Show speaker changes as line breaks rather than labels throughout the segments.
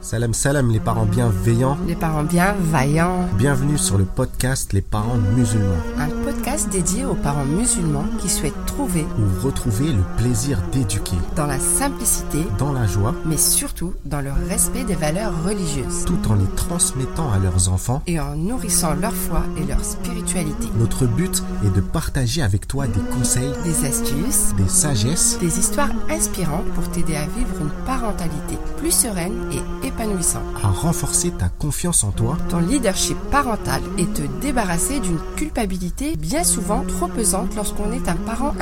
Salam salam les parents bienveillants.
Les parents bienveillants.
Bienvenue sur le podcast Les parents musulmans.
Un podcast dédié aux parents musulmans qui souhaitent trouver
ou retrouver le plaisir d'éduquer.
Dans la simplicité.
Dans la joie.
Mais surtout dans le respect des valeurs religieuses.
Tout en les transmettant à leurs enfants.
Et en nourrissant leur foi et leur spiritualité.
Notre but est de partager avec toi des conseils.
Des astuces.
Des sagesses.
Des histoires inspirantes pour t'aider à vivre une parentalité plus sereine et épanouie
à renforcer ta confiance en toi,
ton leadership parental et te débarrasser d'une culpabilité bien souvent trop pesante lorsqu'on est un parent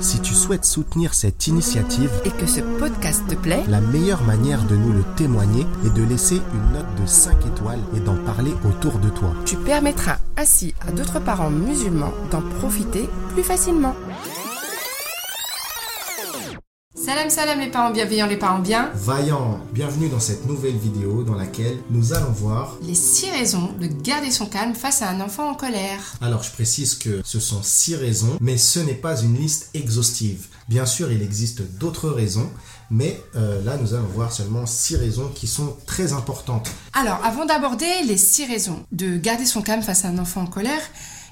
Si tu souhaites soutenir cette initiative
et que ce podcast te plaît,
la meilleure manière de nous le témoigner est de laisser une note de 5 étoiles et d'en parler autour de toi.
Tu permettras ainsi à d'autres parents musulmans d'en profiter plus facilement. Salam salam les parents bienveillants, les parents bien.
Vaillant, bienvenue dans cette nouvelle vidéo dans laquelle nous allons voir
les 6 raisons de garder son calme face à un enfant en colère.
Alors je précise que ce sont 6 raisons, mais ce n'est pas une liste exhaustive. Bien sûr, il existe d'autres raisons, mais euh, là nous allons voir seulement 6 raisons qui sont très importantes.
Alors avant d'aborder les 6 raisons de garder son calme face à un enfant en colère,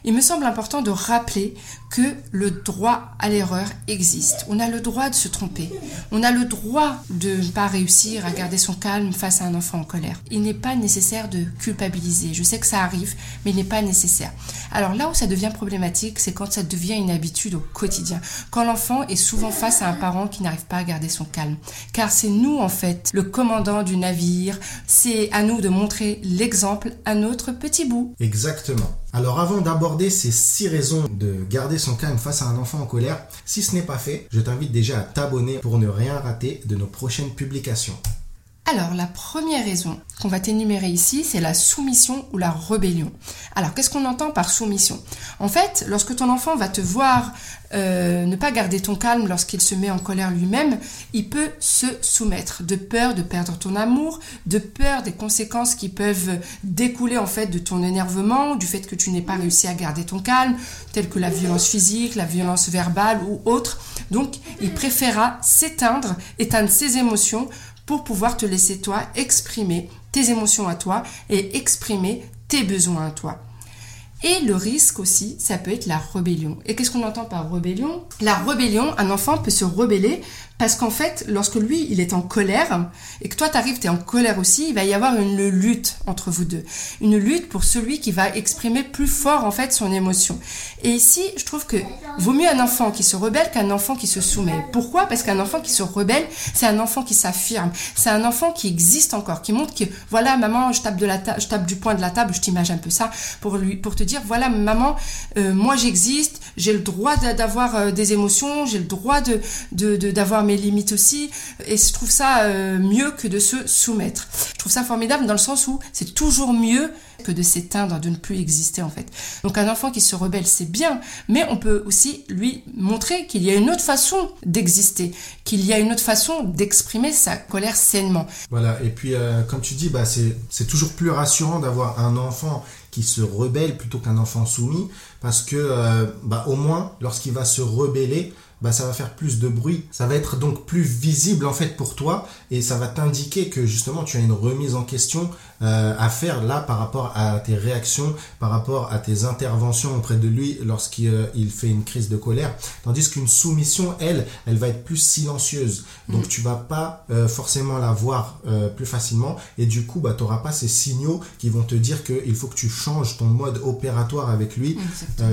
il me semble important de rappeler que le droit à l'erreur existe. On a le droit de se tromper. On a le droit de ne pas réussir à garder son calme face à un enfant en colère. Il n'est pas nécessaire de culpabiliser. Je sais que ça arrive, mais il n'est pas nécessaire. Alors là où ça devient problématique, c'est quand ça devient une habitude au quotidien. Quand l'enfant est souvent face à un parent qui n'arrive pas à garder son calme. Car c'est nous, en fait, le commandant du navire. C'est à nous de montrer l'exemple à notre petit bout.
Exactement. Alors avant d'aborder ces six raisons de garder son calme face à un enfant en colère, si ce n'est pas fait, je t'invite déjà à t'abonner pour ne rien rater de nos prochaines publications.
Alors, la première raison qu'on va t'énumérer ici, c'est la soumission ou la rébellion. Alors, qu'est-ce qu'on entend par soumission? En fait, lorsque ton enfant va te voir euh, ne pas garder ton calme lorsqu'il se met en colère lui-même, il peut se soumettre de peur de perdre ton amour, de peur des conséquences qui peuvent découler en fait de ton énervement, du fait que tu n'aies pas réussi à garder ton calme, telles que la violence physique, la violence verbale ou autre. Donc, il préférera s'éteindre, éteindre ses émotions pour pouvoir te laisser toi exprimer tes émotions à toi et exprimer tes besoins à toi. Et le risque aussi, ça peut être la rébellion. Et qu'est-ce qu'on entend par rébellion? La rébellion, un enfant peut se rebeller parce qu'en fait, lorsque lui, il est en colère, et que toi, t'arrives, t'es en colère aussi, il va y avoir une lutte entre vous deux. Une lutte pour celui qui va exprimer plus fort, en fait, son émotion. Et ici, je trouve que vaut mieux un enfant qui se rebelle qu'un enfant qui se soumet. Pourquoi? Parce qu'un enfant qui se rebelle, c'est un enfant qui s'affirme. C'est un enfant qui existe encore, qui montre que, voilà, maman, je tape de la je tape du poing de la table, je t'imagine un peu ça, pour lui, pour te dire, voilà, maman, euh, moi j'existe, j'ai le droit d'avoir euh, des émotions, j'ai le droit de, d'avoir mes limites aussi. Et je trouve ça euh, mieux que de se soumettre. Je trouve ça formidable dans le sens où c'est toujours mieux que de s'éteindre, de ne plus exister en fait. Donc un enfant qui se rebelle, c'est bien, mais on peut aussi lui montrer qu'il y a une autre façon d'exister, qu'il y a une autre façon d'exprimer sa colère sainement.
Voilà, et puis euh, comme tu dis, bah, c'est toujours plus rassurant d'avoir un enfant qui se rebelle plutôt qu'un enfant soumis, parce que euh, bah, au moins lorsqu'il va se rebeller, bah, ça va faire plus de bruit. Ça va être donc plus visible en fait pour toi et ça va t'indiquer que justement tu as une remise en question euh, à faire là par rapport à tes réactions, par rapport à tes interventions auprès de lui lorsqu'il euh, il fait une crise de colère. Tandis qu'une soumission, elle, elle va être plus silencieuse. Donc mm. tu vas pas euh, forcément la voir plus facilement et du coup bah, tu n'auras pas ces signaux qui vont te dire qu'il faut que tu changes ton mode opératoire avec lui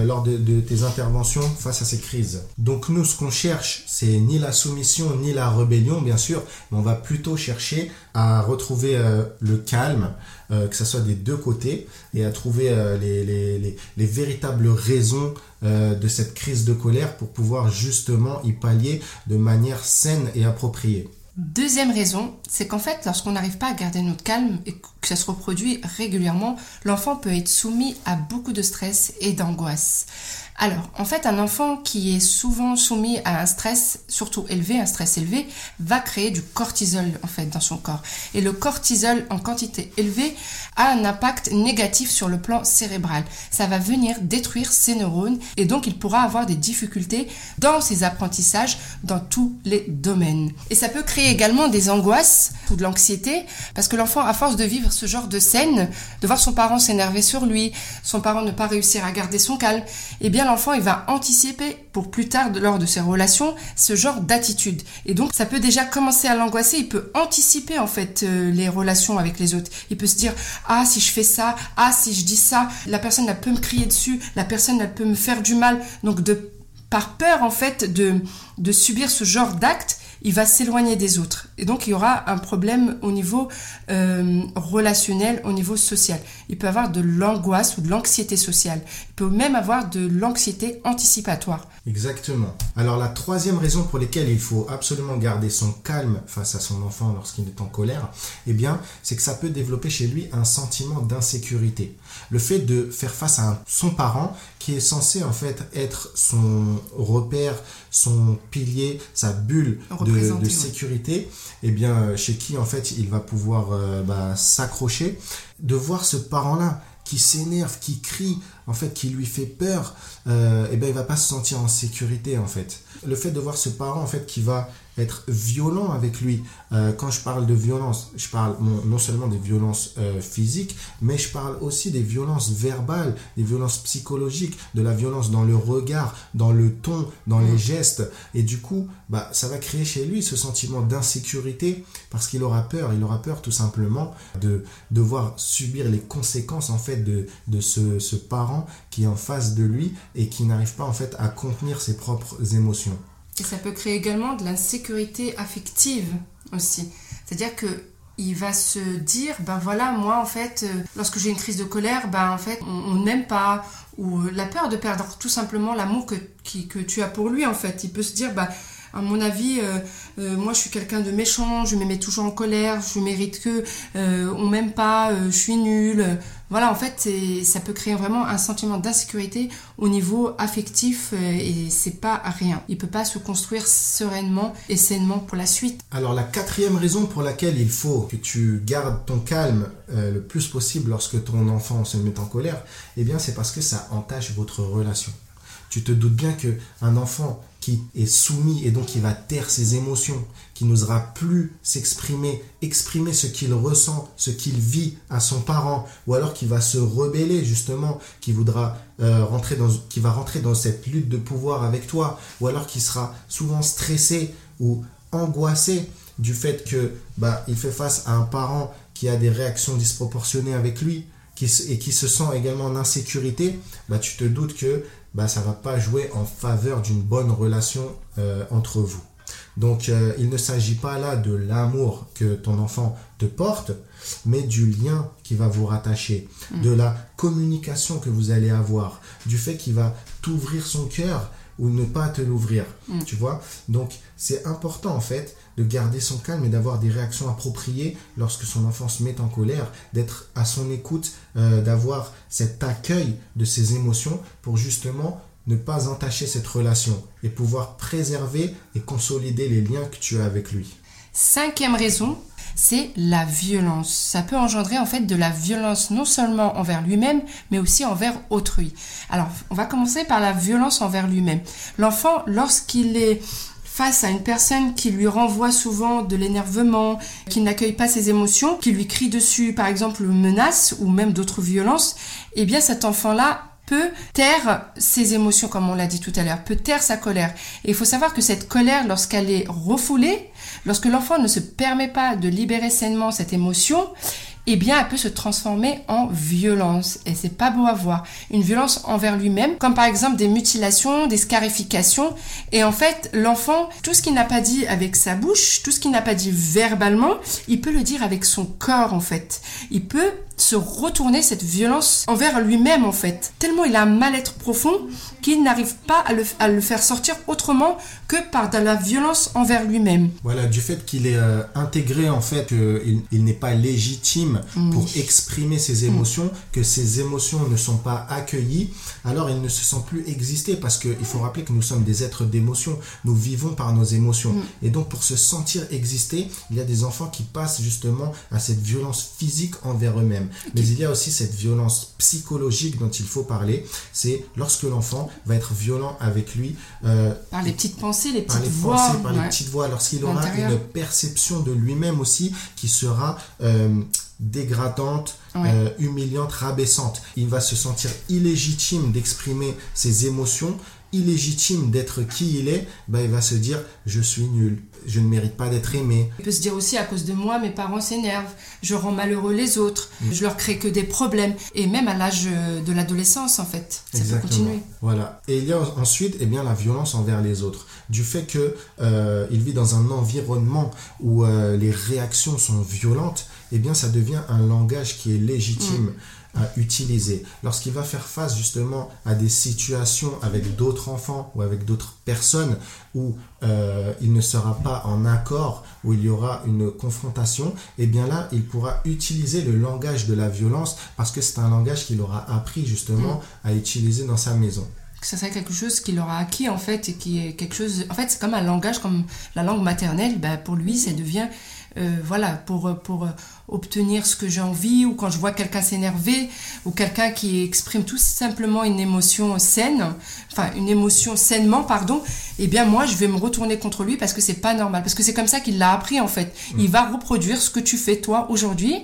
lors de, de, tes interventions face à ces crises. Donc nous, ce qu'on cherche, c'est ni la soumission ni la rébellion, bien sûr, mais on va plutôt chercher à retrouver euh, le calme, euh, que ce soit des deux côtés, et à trouver euh, les, véritables raisons de cette crise de colère pour pouvoir justement y pallier de manière saine et appropriée.
Deuxième raison, c'est qu'en fait, lorsqu'on n'arrive pas à garder notre calme et que ça se reproduit régulièrement, l'enfant peut être soumis à beaucoup de stress et d'angoisse. Alors, en fait, un enfant qui est souvent soumis à un stress, surtout élevé, un stress élevé, va créer du cortisol en fait dans son corps. Et le cortisol en quantité élevée a un impact négatif sur le plan cérébral. Ça va venir détruire ses neurones et donc il pourra avoir des difficultés dans ses apprentissages dans tous les domaines. Et ça peut créer également des angoisses ou de l'anxiété parce que l'enfant, à force de vivre ce genre de scène, de voir son parent s'énerver sur lui, son parent ne pas réussir à garder son calme, eh bien l'enfant il va anticiper pour plus tard lors de ses relations ce genre d'attitude. Et donc ça peut déjà commencer à l'angoisser, il peut anticiper en fait euh, les relations avec les autres. Il peut se dire ah si je fais ça, ah si je dis ça, la personne elle peut me crier dessus, la personne elle peut me faire du mal. Donc de par peur en fait de de subir ce genre d'acte, il va s'éloigner des autres. Et donc, il y aura un problème au niveau euh, relationnel, au niveau social. Il peut avoir de l'angoisse ou de l'anxiété sociale. Il peut même avoir de l'anxiété anticipatoire.
Exactement. Alors, la troisième raison pour laquelle il faut absolument garder son calme face à son enfant lorsqu'il est en colère, eh bien, c'est que ça peut développer chez lui un sentiment d'insécurité. Le fait de faire face à son parent qui est censé en fait être son repère, son pilier, sa bulle de, sécurité, eh bien chez qui en fait il va pouvoir euh, bah, s'accrocher, de voir ce parent-là qui s'énerve, qui crie, en fait, qui lui fait peur, euh, eh ben il va pas se sentir en sécurité en fait. Le fait de voir ce parent en fait qui va être violent avec lui. Euh, quand je parle de violence, je parle non, seulement des violences euh, physiques, mais je parle aussi des violences verbales, des violences psychologiques, de la violence dans le regard, dans le ton, dans les gestes. Et du coup, bah, ça va créer chez lui ce sentiment d'insécurité parce qu'il aura peur. Il aura peur tout simplement de devoir subir les conséquences en fait de, ce, ce parent qui est en face de lui et qui n'arrive pas en fait à contenir ses propres émotions.
Et ça peut créer également de l'insécurité affective aussi. C'est-à-dire que il va se dire ben voilà moi en fait euh, lorsque j'ai une crise de colère ben en fait on ne m'aime pas ou la peur de perdre tout simplement l'amour que, que tu as pour lui en fait il peut se dire ben à mon avis, euh, euh, moi je suis quelqu'un de méchant, je me mets toujours en colère, je mérite que euh, on m'aime pas, je suis nul. Voilà, en fait, ça peut créer vraiment un sentiment d'insécurité au niveau affectif et c'est pas rien. Il peut pas se construire sereinement et sainement pour la suite.
Alors la quatrième raison pour laquelle il faut que tu gardes ton calme le plus possible lorsque ton enfant se met en colère, eh bien c'est parce que ça entache votre relation. Tu te doutes bien que un enfant qui est soumis et donc qui va taire ses émotions, qui n'osera plus s'exprimer, exprimer ce qu'il ressent, ce qu'il vit à son parent, ou alors qui va se rebeller justement, qui voudra euh, rentrer dans, qui va rentrer dans cette lutte de pouvoir avec toi, ou alors qui sera souvent stressé ou angoissé du fait que bah, il fait face à un parent qui a des réactions disproportionnées avec lui, et qui se sent également en insécurité, bah, tu te doutes que bah, ça ne va pas jouer en faveur d'une bonne relation euh, entre vous. Donc euh, il ne s'agit pas là de l'amour que ton enfant te porte, mais du lien qui va vous rattacher, mm. de la communication que vous allez avoir, du fait qu'il va t'ouvrir son cœur ou ne pas te l'ouvrir. Mm. Tu vois Donc c'est important en fait de garder son calme et d'avoir des réactions appropriées lorsque son enfant se met en colère, d'être à son écoute, euh, d'avoir cet accueil de ses émotions pour justement ne pas entacher cette relation et pouvoir préserver et consolider les liens que tu as avec lui.
Cinquième raison, c'est la violence. Ça peut engendrer en fait de la violence non seulement envers lui-même, mais aussi envers autrui. Alors, on va commencer par la violence envers lui-même. L'enfant, lorsqu'il est face à une personne qui lui renvoie souvent de l'énervement, qui n'accueille pas ses émotions, qui lui crie dessus, par exemple, menace ou même d'autres violences, eh bien cet enfant-là peut taire ses émotions, comme on l'a dit tout à l'heure, peut taire sa colère. Et il faut savoir que cette colère, lorsqu'elle est refoulée, lorsque l'enfant ne se permet pas de libérer sainement cette émotion, eh bien, elle peut se transformer en violence. Et c'est pas beau à voir. Une violence envers lui-même, comme par exemple des mutilations, des scarifications. Et en fait, l'enfant, tout ce qu'il n'a pas dit avec sa bouche, tout ce qu'il n'a pas dit verbalement, il peut le dire avec son corps, en fait. Il peut se retourner cette violence envers lui-même en fait. Tellement il a un mal-être profond qu'il n'arrive pas à le, faire sortir autrement que par de la violence envers lui-même.
Voilà, du fait qu'il est euh, intégré en fait qu'il il, n'est pas légitime légitime pour exprimer ses émotions, que ses émotions ne sont pas accueillies, alors il ne se sent plus exister parce qu'il faut rappeler que nous sommes des êtres d'émotion, nous vivons par nos émotions. Et donc pour se sentir exister, il y a des enfants qui passent justement à cette violence physique envers eux-mêmes. Mais il y a aussi cette violence psychologique dont il faut parler, c'est lorsque l'enfant va être violent avec lui.
Euh, par les petites pensées, les petites voix.
Pensées, par les petites voix, lorsqu'il aura une perception de lui-même aussi qui sera euh, dégradante, euh, humiliante, rabaissante. Il va se sentir illégitime d'exprimer ses émotions, illégitime d'être qui il est, bah, il va se dire je suis nul, je ne mérite pas d'être aimé.
Il peut se dire aussi à cause de moi, mes parents s'énervent, je rends malheureux les autres, mm. je leur crée que des problèmes. Et même à l'âge de l'adolescence, en fait, ça peut continuer.
Voilà. Et il y a ensuite eh bien, la violence envers les autres. Du fait qu'il euh, vit dans un environnement où euh, les réactions sont violentes, eh bien, ça devient un langage qui est légitime. Mm à utiliser. Lorsqu'il va faire face justement à des situations avec d'autres enfants ou avec d'autres personnes où euh, il ne sera pas en accord, où il y aura une confrontation, et eh bien là, il pourra utiliser le langage de la violence parce que c'est un langage qu'il aura appris justement mm. à utiliser dans sa maison
ça serait quelque chose qu'il aura acquis en fait et qui est quelque chose en fait c'est comme un langage comme la langue maternelle ben, pour lui ça devient euh, voilà, pour, pour euh, obtenir ce que j'ai envie, ou quand je vois quelqu'un s'énerver, ou quelqu'un qui exprime tout simplement une émotion saine, enfin une émotion sainement, pardon, eh bien moi je vais me retourner contre lui parce que c'est pas normal, parce que c'est comme ça qu'il l'a appris en fait. Mm. Il va reproduire ce que tu fais toi aujourd'hui.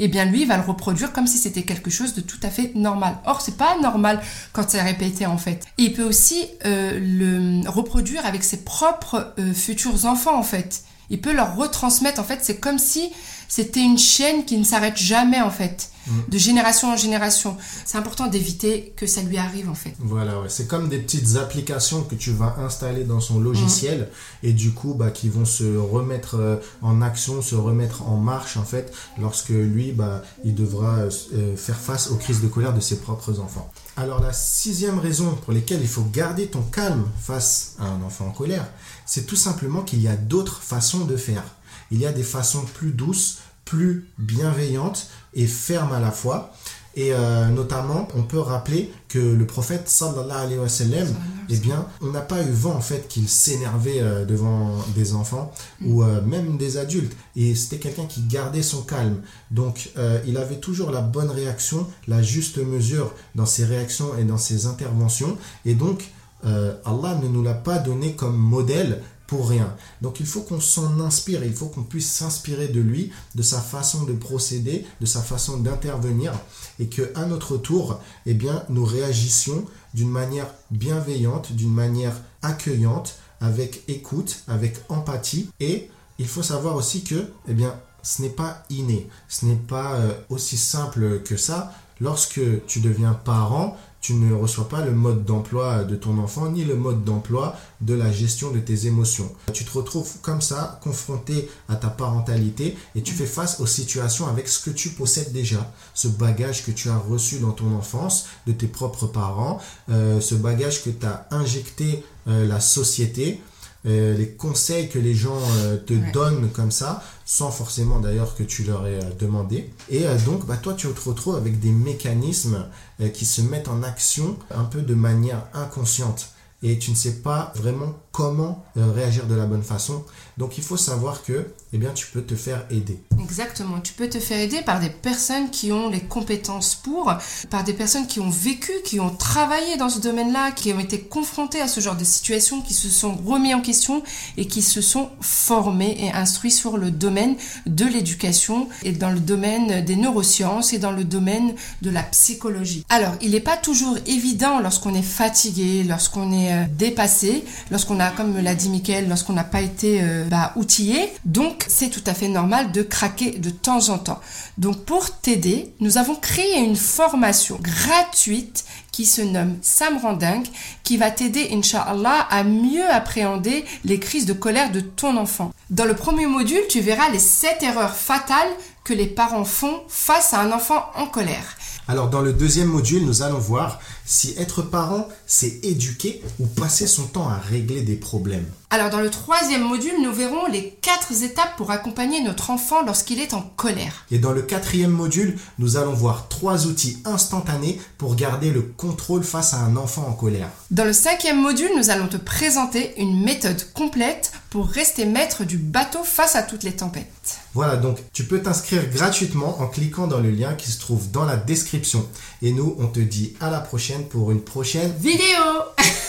Eh bien lui, il va le reproduire comme si c'était quelque chose de tout à fait normal. Or, c'est pas normal quand c'est répété en fait. il peut aussi euh, le reproduire avec ses propres futurs enfants en fait il peut leur retransmettre. En fait, c'est comme si c'était une chaîne qui ne s'arrête jamais, en fait, mm. de génération en génération. C'est important d'éviter que ça lui arrive, en fait.
Voilà, ouais. c'est comme des petites applications que tu vas installer dans son logiciel mm. et du coup, bah, qui vont se remettre euh, en action, se remettre en marche, en fait, lorsque lui, bah, il devra euh, faire face aux crises de colère de ses propres enfants. Alors la sixième raison pour laquelle il faut garder ton calme face à un enfant en colère, c'est tout simplement qu'il y a d'autres façons de faire. Il y a des façons plus douces, plus bienveillantes et fermes à la fois. Et euh, notamment, on peut rappeler que le prophète sallallahu alayhi wa sallam, eh bien, on n'a pas eu vent en fait qu'il s'énervait euh, devant des enfants ou euh, même des adultes. Et c'était quelqu'un qui gardait son calme. Donc, il avait toujours la bonne réaction, la juste mesure dans ses réactions et dans ses interventions. Et donc, Allah ne nous l'a pas donné comme modèle pour rien. Donc il faut qu'on s'en inspire, il faut qu'on puisse s'inspirer de lui, de sa façon de procéder, de sa façon d'intervenir et que à notre tour, eh bien, nous réagissions d'une manière bienveillante, d'une manière accueillante, avec écoute, avec empathie et il faut savoir aussi que eh bien, ce n'est pas inné, ce n'est pas euh, aussi simple que ça. Lorsque tu deviens parent, tu ne reçois pas le mode d'emploi de ton enfant ni le mode d'emploi de la gestion de tes émotions. Tu te retrouves comme ça, confronté à ta parentalité et tu fais face aux situations avec ce que tu possèdes déjà, ce bagage que tu as reçu dans ton enfance de tes propres parents, euh, ce bagage que tu injecté euh, la société euh, les conseils que les gens euh, te donnent comme ça, sans forcément d'ailleurs que tu leur aies euh, demandé. Et donc, bah, toi, tu te retrouves avec des mécanismes qui se mettent en action un peu de manière inconsciente. Et tu ne sais pas vraiment comment euh, réagir de la bonne façon. Donc il faut savoir que eh bien, tu peux te faire aider.
Exactement, tu peux te faire aider par des personnes qui ont les compétences pour, par des personnes qui ont vécu, qui ont travaillé dans ce domaine-là, qui ont été confrontées à ce genre de situation, qui se sont remis en question et qui se sont formés et instruits sur le domaine de l'éducation et dans le domaine des neurosciences et dans le domaine de la psychologie. Alors, il n'est pas toujours évident lorsqu'on est fatigué, lorsqu'on est euh, dépassé, lorsqu'on a comme l'a dit Mickaël, lorsqu'on n'a pas été euh, bah, outillé. Donc, c'est tout à fait normal de craquer de temps en temps. Donc, pour t'aider, nous avons créé une formation gratuite qui se nomme Sam Randing, qui va t'aider, Inch'Allah, à mieux appréhender les crises de colère de ton enfant. Dans le premier module, tu verras les 7 erreurs fatales que les parents font face à un enfant en colère.
Alors dans le deuxième module, nous allons voir si être parent, c'est éduquer ou passer son temps à régler des problèmes.
Alors dans le troisième module, nous verrons les quatre étapes pour accompagner notre enfant lorsqu'il est en colère.
Et dans le quatrième module, nous allons voir trois outils instantanés pour garder le contrôle face à un enfant en colère.
Dans le cinquième module, nous allons te présenter une méthode complète pour rester maître du bateau face à toutes les tempêtes.
Voilà, donc tu peux t'inscrire gratuitement en cliquant dans le lien qui se trouve dans la description. Et nous, on te dit à la prochaine pour une prochaine
Vidéo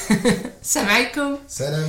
Salam alaikum
Salam